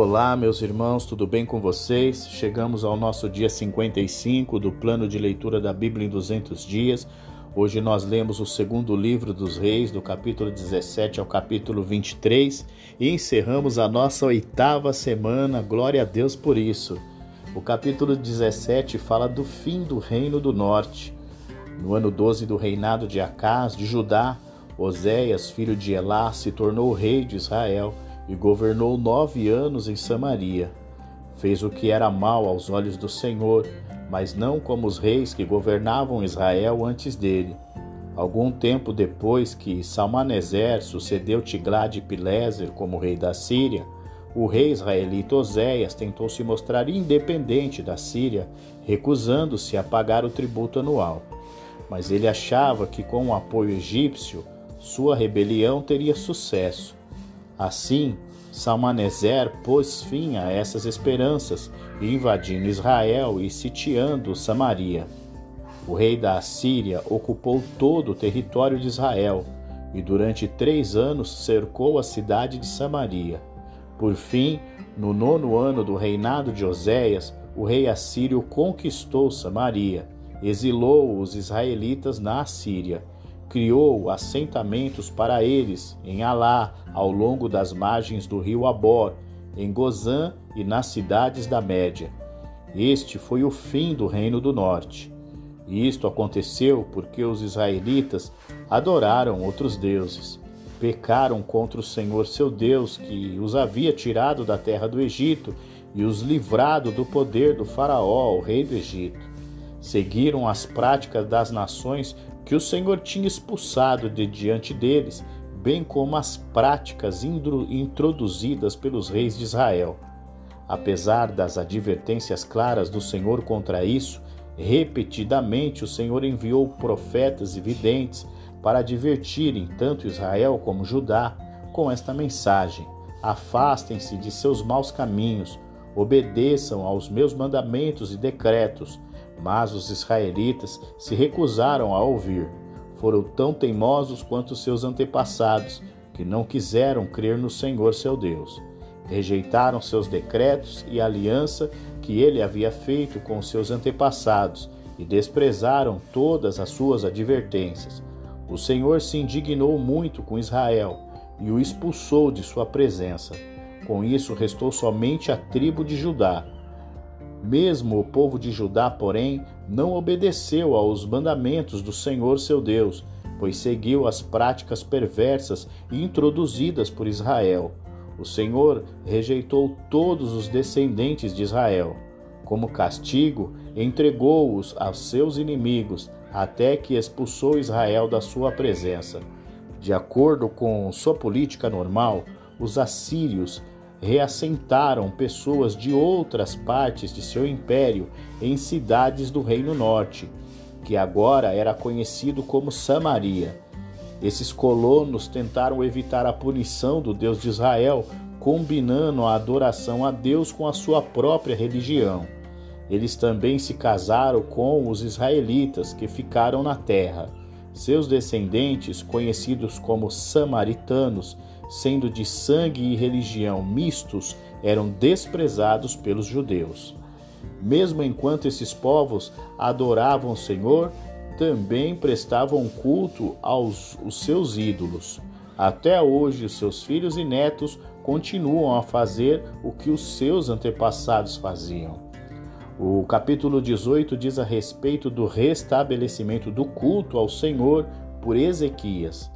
Olá, meus irmãos, tudo bem com vocês? Chegamos ao nosso dia 55 do plano de leitura da Bíblia em 200 dias. Hoje nós lemos o segundo livro dos Reis, do capítulo 17 ao capítulo 23, e encerramos a nossa oitava semana. Glória a Deus por isso. O capítulo 17 fala do fim do reino do norte. No ano 12 do reinado de Acás, de Judá, Oséias, filho de Elá, se tornou rei de Israel e governou nove anos em Samaria. Fez o que era mal aos olhos do Senhor, mas não como os reis que governavam Israel antes dele. Algum tempo depois que Salmaneser sucedeu Tiglade-Pileser como rei da Síria, o rei israelita Oséias tentou se mostrar independente da Síria, recusando-se a pagar o tributo anual. Mas ele achava que com o apoio egípcio, sua rebelião teria sucesso. Assim, Salmaneser pôs fim a essas esperanças, invadindo Israel e sitiando Samaria. O rei da Assíria ocupou todo o território de Israel e durante três anos cercou a cidade de Samaria. Por fim, no nono ano do reinado de Oséias, o rei assírio conquistou Samaria, exilou os israelitas na Assíria criou assentamentos para eles em Alá, ao longo das margens do rio Abor, em Gozã e nas cidades da Média. Este foi o fim do reino do norte. E isto aconteceu porque os israelitas adoraram outros deuses, pecaram contra o Senhor seu Deus, que os havia tirado da terra do Egito e os livrado do poder do Faraó, o rei do Egito. Seguiram as práticas das nações que o Senhor tinha expulsado de diante deles, bem como as práticas introduzidas pelos reis de Israel. Apesar das advertências claras do Senhor contra isso, repetidamente o Senhor enviou profetas e videntes para advertirem tanto Israel como Judá com esta mensagem: Afastem-se de seus maus caminhos, obedeçam aos meus mandamentos e decretos mas os israelitas se recusaram a ouvir. Foram tão teimosos quanto seus antepassados, que não quiseram crer no Senhor seu Deus. Rejeitaram seus decretos e aliança que ele havia feito com seus antepassados e desprezaram todas as suas advertências. O Senhor se indignou muito com Israel e o expulsou de sua presença. Com isso, restou somente a tribo de Judá mesmo o povo de Judá, porém, não obedeceu aos mandamentos do Senhor seu Deus, pois seguiu as práticas perversas introduzidas por Israel. O Senhor rejeitou todos os descendentes de Israel. Como castigo, entregou-os aos seus inimigos, até que expulsou Israel da sua presença. De acordo com sua política normal, os assírios reassentaram pessoas de outras partes de seu império em cidades do Reino Norte, que agora era conhecido como Samaria. Esses colonos tentaram evitar a punição do Deus de Israel, combinando a adoração a Deus com a sua própria religião. Eles também se casaram com os israelitas que ficaram na terra. Seus descendentes, conhecidos como samaritanos, sendo de sangue e religião mistos, eram desprezados pelos judeus. Mesmo enquanto esses povos adoravam o Senhor, também prestavam culto aos os seus ídolos. Até hoje, os seus filhos e netos continuam a fazer o que os seus antepassados faziam. O capítulo 18 diz a respeito do restabelecimento do culto ao Senhor por Ezequias.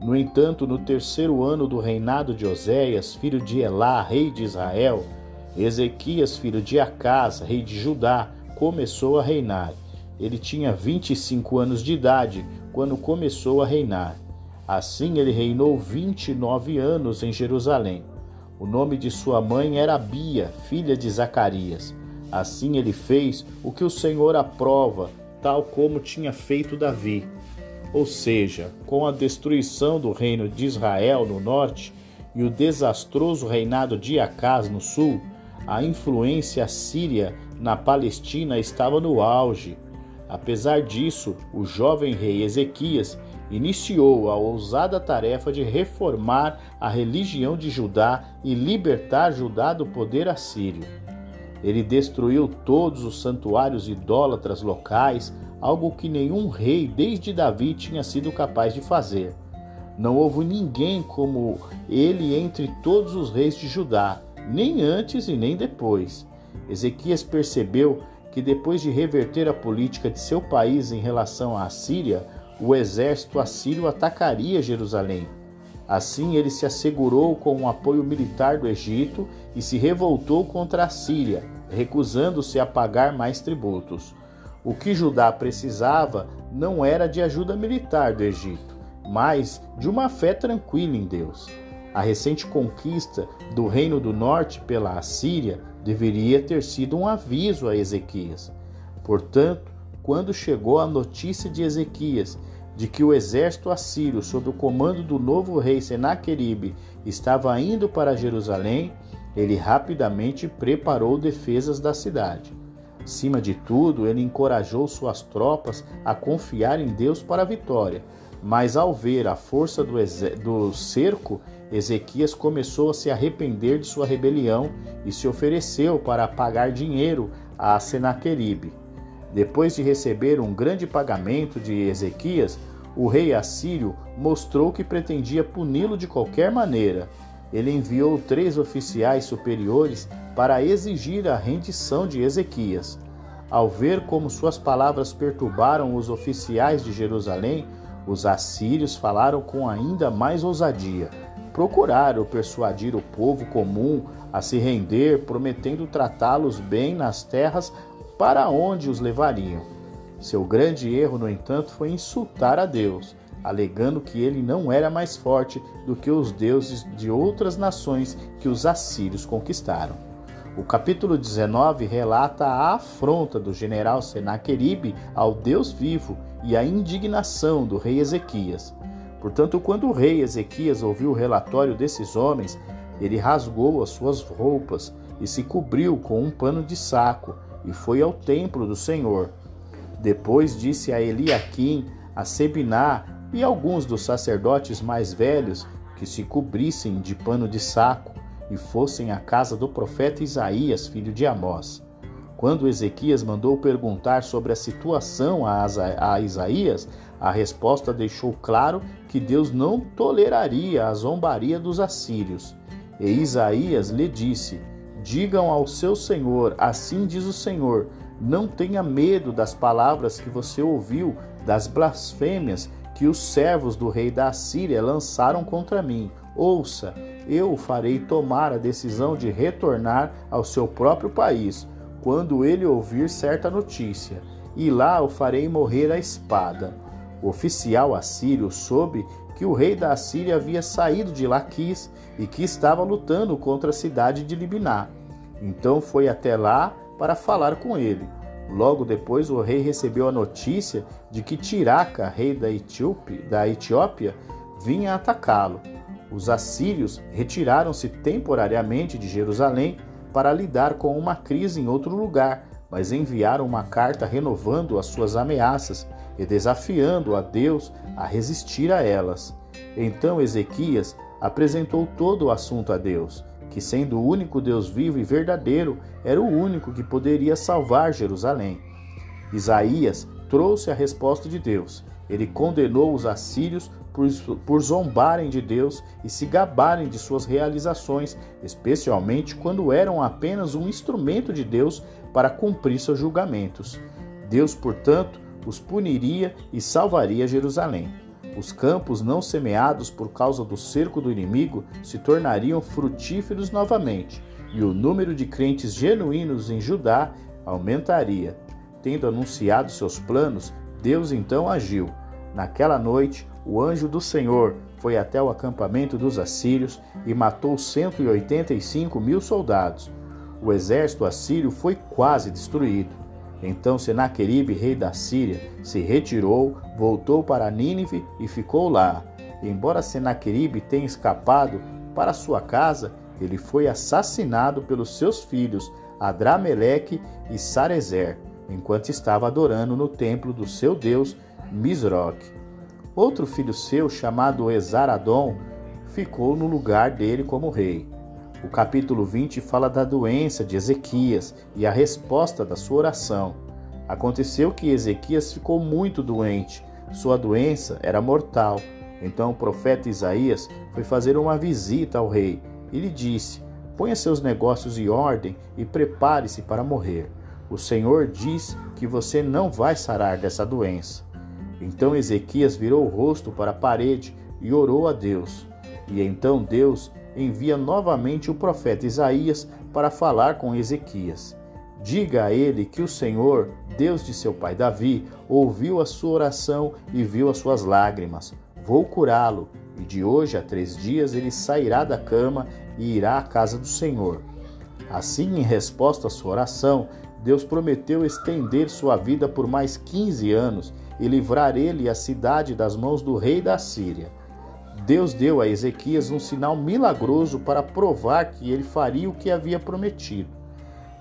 No entanto, no terceiro ano do reinado de Oséias, filho de Elá, rei de Israel, Ezequias, filho de Acás, rei de Judá, começou a reinar. Ele tinha 25 anos de idade quando começou a reinar. Assim ele reinou 29 anos em Jerusalém. O nome de sua mãe era Bia, filha de Zacarias. Assim ele fez o que o Senhor aprova, tal como tinha feito Davi. Ou seja, com a destruição do reino de Israel no norte e o desastroso reinado de Acás no sul, a influência síria na Palestina estava no auge. Apesar disso, o jovem rei Ezequias iniciou a ousada tarefa de reformar a religião de Judá e libertar Judá do poder assírio. Ele destruiu todos os santuários idólatras locais, algo que nenhum rei desde Davi tinha sido capaz de fazer. Não houve ninguém como ele entre todos os reis de Judá, nem antes e nem depois. Ezequias percebeu que depois de reverter a política de seu país em relação à Síria, o exército assírio atacaria Jerusalém. Assim, ele se assegurou com o apoio militar do Egito e se revoltou contra a Síria, recusando-se a pagar mais tributos. O que Judá precisava não era de ajuda militar do Egito, mas de uma fé tranquila em Deus. A recente conquista do Reino do Norte pela Assíria deveria ter sido um aviso a Ezequias. Portanto, quando chegou a notícia de Ezequias de que o exército assírio, sob o comando do novo rei Senaqueribe, estava indo para Jerusalém, ele rapidamente preparou defesas da cidade. Acima de tudo, ele encorajou suas tropas a confiar em Deus para a vitória. Mas ao ver a força do, do cerco, Ezequias começou a se arrepender de sua rebelião e se ofereceu para pagar dinheiro a Senaqueribe. Depois de receber um grande pagamento de Ezequias, o rei assírio mostrou que pretendia puni-lo de qualquer maneira. Ele enviou três oficiais superiores para exigir a rendição de Ezequias. Ao ver como suas palavras perturbaram os oficiais de Jerusalém, os assírios falaram com ainda mais ousadia. Procuraram persuadir o povo comum a se render, prometendo tratá-los bem nas terras para onde os levariam. Seu grande erro, no entanto, foi insultar a Deus, alegando que ele não era mais forte do que os deuses de outras nações que os assírios conquistaram. O capítulo 19 relata a afronta do general Senaqueribe ao Deus vivo e a indignação do rei Ezequias. Portanto, quando o rei Ezequias ouviu o relatório desses homens, ele rasgou as suas roupas e se cobriu com um pano de saco e foi ao templo do Senhor. Depois disse a Eliaquim, a Sebiná e alguns dos sacerdotes mais velhos que se cobrissem de pano de saco e fossem à casa do profeta Isaías, filho de Amós. Quando Ezequias mandou perguntar sobre a situação a Isaías, a resposta deixou claro que Deus não toleraria a zombaria dos assírios. E Isaías lhe disse: Digam ao seu senhor, assim diz o Senhor: não tenha medo das palavras que você ouviu, das blasfêmias que os servos do rei da Síria lançaram contra mim. Ouça, eu o farei tomar a decisão de retornar ao seu próprio país, quando ele ouvir certa notícia, e lá o farei morrer à espada. O oficial assírio soube que o rei da Assíria havia saído de Laquis e que estava lutando contra a cidade de Libiná. Então foi até lá para falar com ele. Logo depois, o rei recebeu a notícia de que Tiraca, rei da Etiópia, da Etiópia vinha atacá-lo. Os assírios retiraram-se temporariamente de Jerusalém para lidar com uma crise em outro lugar, mas enviaram uma carta renovando as suas ameaças e desafiando a Deus a resistir a elas. Então Ezequias apresentou todo o assunto a Deus que, sendo o único Deus vivo e verdadeiro, era o único que poderia salvar Jerusalém. Isaías trouxe a resposta de Deus. Ele condenou os assírios por, zombarem de Deus e se gabarem de suas realizações, especialmente quando eram apenas um instrumento de Deus para cumprir seus julgamentos. Deus, portanto, os puniria e salvaria Jerusalém. Os campos não semeados por causa do cerco do inimigo se tornariam frutíferos novamente, e o número de crentes genuínos em Judá aumentaria. Tendo anunciado seus planos, Deus então agiu. Naquela noite, o anjo do Senhor foi até o acampamento dos assírios e matou 185 mil soldados. O exército assírio foi quase destruído. Então Senaqueribe, rei da Síria, se retirou, voltou para Nínive e ficou lá. embora Senaqueribe tenha escapado para sua casa, ele foi assassinado pelos seus filhos Adrameleque e Sarezer, enquanto estava adorando no templo do seu deus Misroque. Outro filho seu, chamado Esaradom, ficou no lugar dele como rei. O capítulo 20 fala da doença de Ezequias e a resposta da sua oração. Aconteceu que Ezequias ficou muito doente. Sua doença era mortal. Então o profeta Isaías foi fazer uma visita ao rei e lhe disse: Ponha seus negócios em ordem e prepare-se para morrer. O Senhor diz que você não vai sarar dessa doença. Então Ezequias virou o rosto para a parede e orou a Deus. E então Deus envia novamente o profeta Isaías para falar com Ezequias. Diga a ele que o Senhor, Deus de seu pai Davi, ouviu a sua oração e viu as suas lágrimas. Vou curá-lo, e de hoje a três dias ele sairá da cama e irá à casa do Senhor. Assim, em resposta à sua oração, Deus prometeu estender sua vida por mais quinze anos e livrar ele e a cidade das mãos do rei da Síria. Deus deu a Ezequias um sinal milagroso para provar que ele faria o que havia prometido.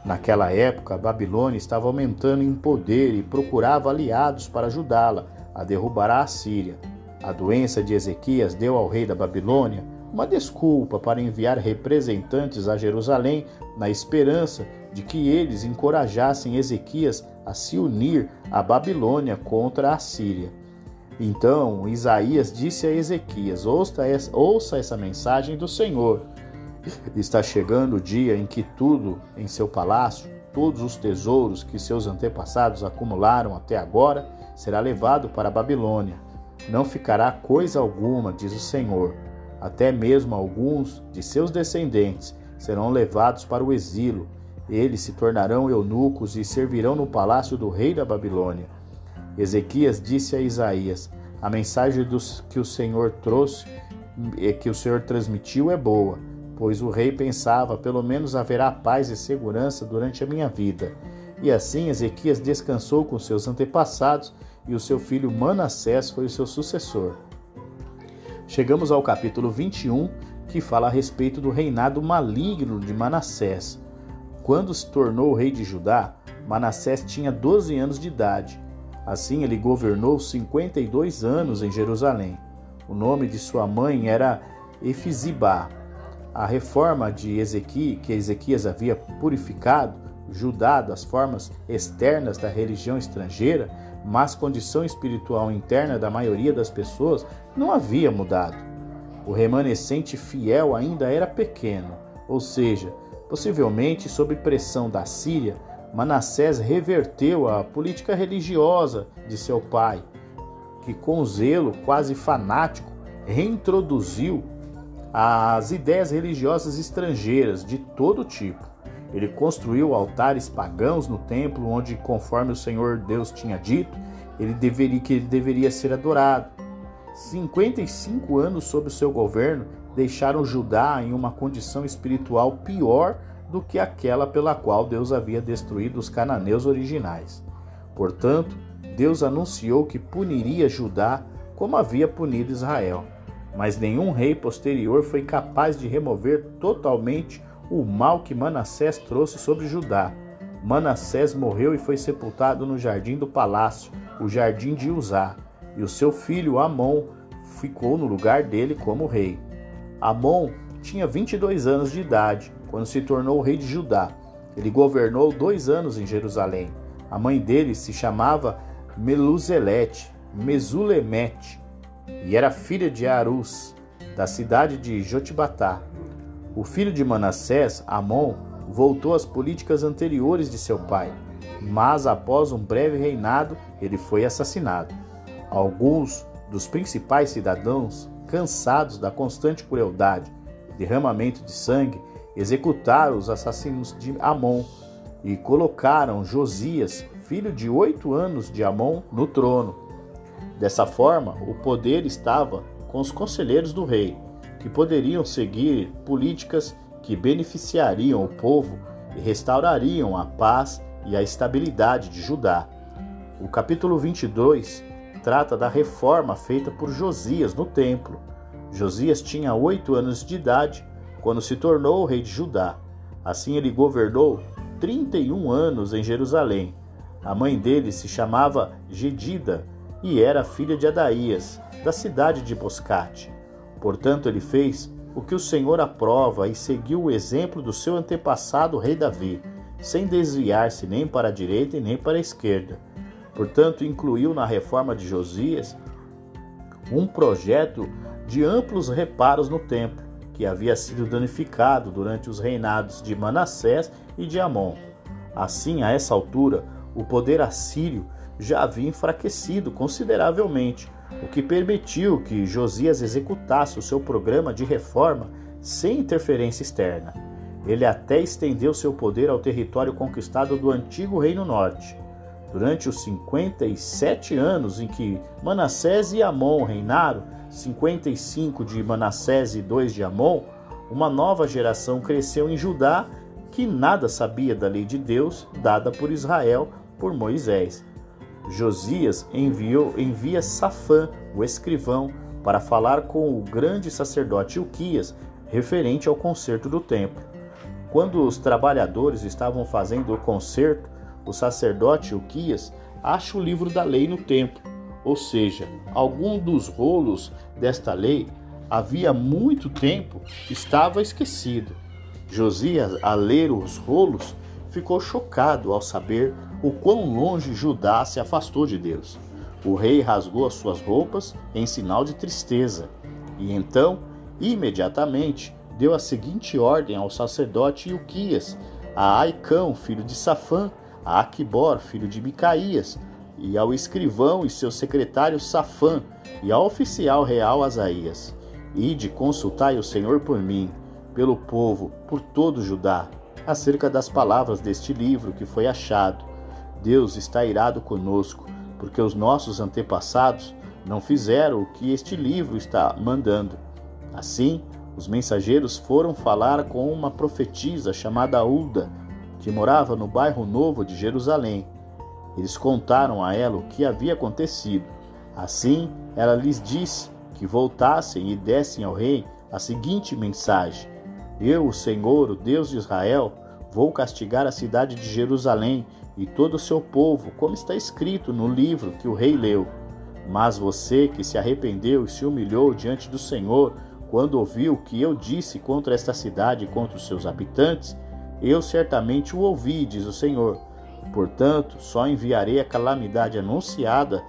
Naquela época, a Babilônia estava aumentando em poder e procurava aliados para ajudá-la a derrubar a Síria. A doença de Ezequias deu ao rei da Babilônia uma desculpa para enviar representantes a Jerusalém na esperança de que eles encorajassem Ezequias a se unir à Babilônia contra a Síria. Então Isaías disse a Ezequias: ouça essa mensagem do Senhor. Está chegando o dia em que tudo em seu palácio, todos os tesouros que seus antepassados acumularam até agora, será levado para a Babilônia. Não ficará coisa alguma, diz o Senhor. Até mesmo alguns de seus descendentes serão levados para o exílio eles se tornarão eunucos e servirão no palácio do rei da Babilônia. Ezequias disse a Isaías: A mensagem dos, que o Senhor trouxe, que o Senhor transmitiu, é boa, pois o rei pensava: pelo menos haverá paz e segurança durante a minha vida. E assim Ezequias descansou com seus antepassados e o seu filho Manassés foi o seu sucessor. Chegamos ao capítulo 21, que fala a respeito do reinado maligno de Manassés. Quando se tornou rei de Judá, Manassés tinha 12 anos de idade. Assim, ele governou 52 anos em Jerusalém. O nome de sua mãe era Efizibá. A reforma de Ezequias, que Ezequias havia purificado Judá das formas externas da religião estrangeira, mas condição espiritual interna da maioria das pessoas não havia mudado. O remanescente fiel ainda era pequeno, ou seja, Possivelmente, sob pressão da Síria, Manassés reverteu a política religiosa de seu pai, que com zelo quase fanático reintroduziu as ideias religiosas estrangeiras de todo tipo. Ele construiu altares pagãos no templo, onde, conforme o Senhor Deus tinha dito, ele deveria, que ele deveria ser adorado. 55 anos sob o seu governo deixaram Judá em uma condição espiritual pior do que aquela pela qual Deus havia destruído os cananeus originais. Portanto, Deus anunciou que puniria Judá como havia punido Israel. Mas nenhum rei posterior foi capaz de remover totalmente o mal que Manassés trouxe sobre Judá. Manassés morreu e foi sepultado no jardim do palácio, o jardim de Uzá, e o seu filho Amon ficou no lugar dele como rei. Amon tinha 22 anos de idade quando se tornou rei de Judá. Ele governou dois anos em Jerusalém. A mãe dele se chamava Meluzelete, Mesulemete, e era filha de Arus, da cidade de Jotibatá. O filho de Manassés, Amon, voltou às políticas anteriores de seu pai, mas após um breve reinado, ele foi assassinado. Alguns dos principais cidadãos cansados da constante crueldade derramamento de sangue, executaram os assassinos de Amon e colocaram Josias, filho de oito anos de Amon, no trono. Dessa forma, o poder estava com os conselheiros do rei, que poderiam seguir políticas que beneficiariam o povo e restaurariam a paz e a estabilidade de Judá. O capítulo 22 trata da reforma feita por Josias no templo. Josias tinha oito anos de idade quando se tornou rei de Judá. Assim ele governou 31 anos em Jerusalém. A mãe dele se chamava Gedida e era filha de Adaías, da cidade de Boscate. Portanto, ele fez o que o Senhor aprova e seguiu o exemplo do seu antepassado rei Davi, sem desviar-se nem para a direita e nem para a esquerda. Portanto, incluiu na reforma de Josias um projeto de amplos reparos no templo, que havia sido danificado durante os reinados de Manassés e de Amon. Assim, a essa altura, o poder assírio já havia enfraquecido consideravelmente, o que permitiu que Josias executasse o seu programa de reforma sem interferência externa. Ele até estendeu seu poder ao território conquistado do antigo Reino Norte. Durante os 57 anos em que Manassés e Amon reinaram, 55 de Manassés e 2 de Amon, uma nova geração cresceu em Judá que nada sabia da lei de Deus dada por Israel por Moisés. Josias enviou, envia Safã, o escrivão, para falar com o grande sacerdote Uquias referente ao conserto do templo. Quando os trabalhadores estavam fazendo o conserto, o sacerdote Uquias acha o livro da lei no templo, ou seja, algum dos rolos desta lei havia muito tempo estava esquecido. Josias, a ler os rolos, ficou chocado ao saber o quão longe Judá se afastou de Deus. O rei rasgou as suas roupas em sinal de tristeza e então, imediatamente, deu a seguinte ordem ao sacerdote Ilquias, a Aicão, filho de Safã, a Aquibor, filho de Micaías, e ao escrivão e seu secretário Safã, e ao oficial real Asaías. Ide, consultai o Senhor por mim, pelo povo, por todo Judá, acerca das palavras deste livro que foi achado. Deus está irado conosco, porque os nossos antepassados não fizeram o que este livro está mandando. Assim, os mensageiros foram falar com uma profetisa chamada Ulda, que morava no bairro novo de Jerusalém. Eles contaram a ela o que havia acontecido. Assim, ela lhes disse que voltassem e dessem ao rei a seguinte mensagem: Eu, o Senhor, o Deus de Israel, vou castigar a cidade de Jerusalém e todo o seu povo, como está escrito no livro que o rei leu. Mas você que se arrependeu e se humilhou diante do Senhor, quando ouviu o que eu disse contra esta cidade e contra os seus habitantes, eu certamente o ouvi, diz o Senhor. Portanto, só enviarei a calamidade anunciada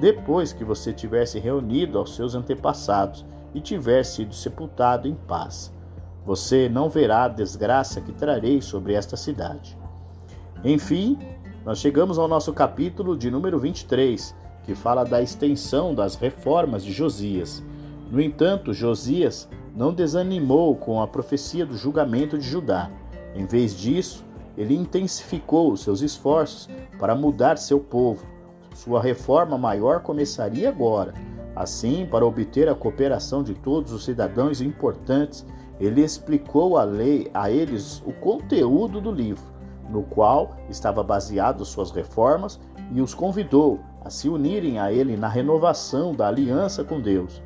depois que você tivesse reunido aos seus antepassados e tiver sido sepultado em paz. Você não verá a desgraça que trarei sobre esta cidade. Enfim, nós chegamos ao nosso capítulo de número 23, que fala da extensão das reformas de Josias. No entanto, Josias não desanimou com a profecia do julgamento de Judá. Em vez disso, ele intensificou os seus esforços para mudar seu povo. Sua reforma maior começaria agora. Assim, para obter a cooperação de todos os cidadãos importantes, ele explicou a lei a eles o conteúdo do livro, no qual estava baseado suas reformas, e os convidou a se unirem a ele na renovação da aliança com Deus.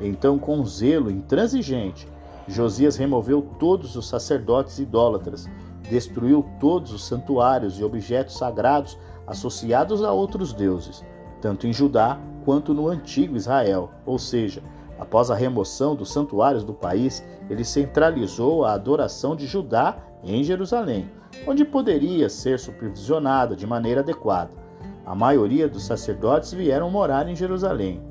Então, com zelo intransigente, Josias removeu todos os sacerdotes idólatras, destruiu todos os santuários e objetos sagrados associados a outros deuses, tanto em Judá quanto no antigo Israel, ou seja, após a remoção dos santuários do país, ele centralizou a adoração de Judá em Jerusalém, onde poderia ser supervisionada de maneira adequada. A maioria dos sacerdotes vieram morar em Jerusalém.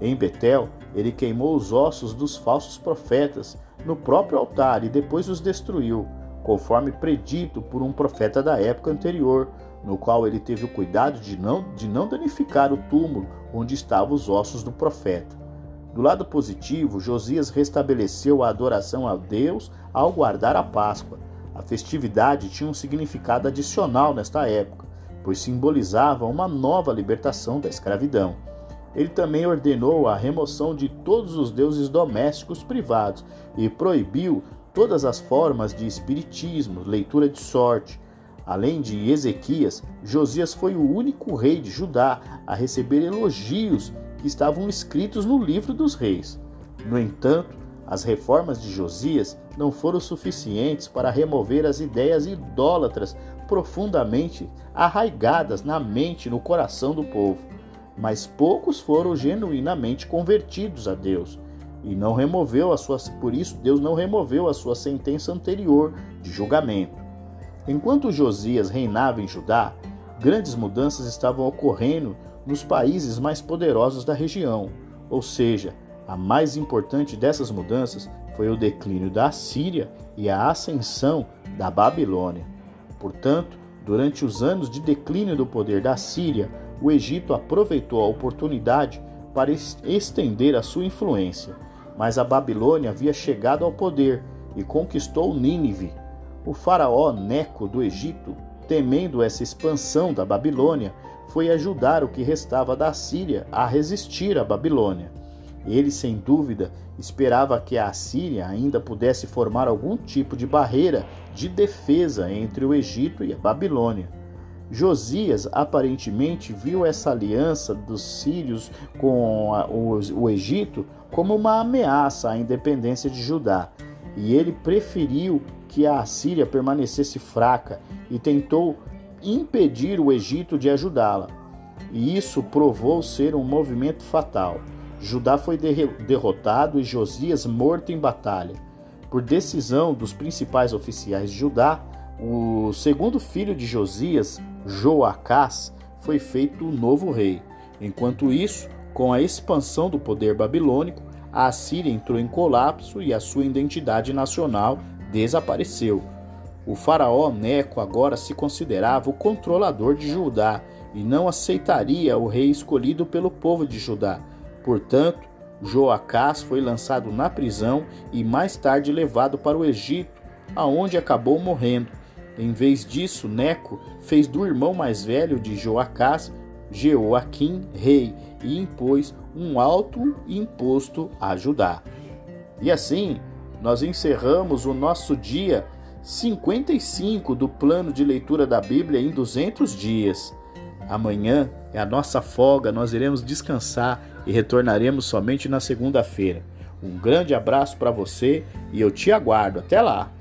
Em Betel, ele queimou os ossos dos falsos profetas no próprio altar e depois os destruiu, conforme predito por um profeta da época anterior, no qual ele teve o cuidado de não, de não danificar o túmulo onde estavam os ossos do profeta. Do lado positivo, Josias restabeleceu a adoração a Deus ao guardar a Páscoa. A festividade tinha um significado adicional nesta época, pois simbolizava uma nova libertação da escravidão. Ele também ordenou a remoção de todos os deuses domésticos privados e proibiu todas as formas de espiritismo, leitura de sorte, Além de Ezequias, Josias foi o único rei de Judá a receber elogios que estavam escritos no livro dos reis. No entanto, as reformas de Josias não foram suficientes para remover as ideias idólatras profundamente arraigadas na mente e no coração do povo. mas poucos foram genuinamente convertidos a Deus. E não removeu a sua, por isso Deus não removeu a sua sentença anterior de julgamento. Enquanto Josias reinava em Judá, grandes mudanças estavam ocorrendo nos países mais poderosos da região, ou seja, a mais importante dessas mudanças foi o declínio da Síria e a ascensão da Babilônia. Portanto, durante os anos de declínio do poder da Síria, o Egito aproveitou a oportunidade para estender a sua influência. Mas a Babilônia havia chegado ao poder e conquistou Nínive. O faraó Neco do Egito, temendo essa expansão da Babilônia, foi ajudar o que restava da Síria a resistir à Babilônia. Ele, sem dúvida, esperava que a Assíria ainda pudesse formar algum tipo de barreira de defesa entre o Egito e a Babilônia. Josias aparentemente viu essa aliança dos sírios com o, Egito como uma ameaça à independência de Judá, e ele preferiu que a Assíria permanecesse fraca e tentou impedir o Egito de ajudá-la. E isso provou ser um movimento fatal. Judá foi derrotado e Josias morto em batalha. Por decisão dos principais oficiais de Judá, o segundo filho de Josias, Joacás, foi feito o novo rei. Enquanto isso, com a expansão do poder babilônico, a Assíria entrou em colapso e a sua identidade nacional desapareceu. O faraó Neco agora se considerava o controlador de Judá e não aceitaria o rei escolhido pelo povo de Judá. Portanto, Joacás foi lançado na prisão e mais tarde levado para o Egito, aonde acabou morrendo. Em vez disso, Neco fez do irmão mais velho de Joacás, Jeoaquim, rei, e impôs um alto imposto a Judá. E assim, nós encerramos o nosso dia 55 do plano de leitura da Bíblia em 200 dias. Amanhã é a nossa folga, nós iremos descansar e retornaremos somente na segunda-feira. Um grande abraço para você e eu te aguardo. Até lá!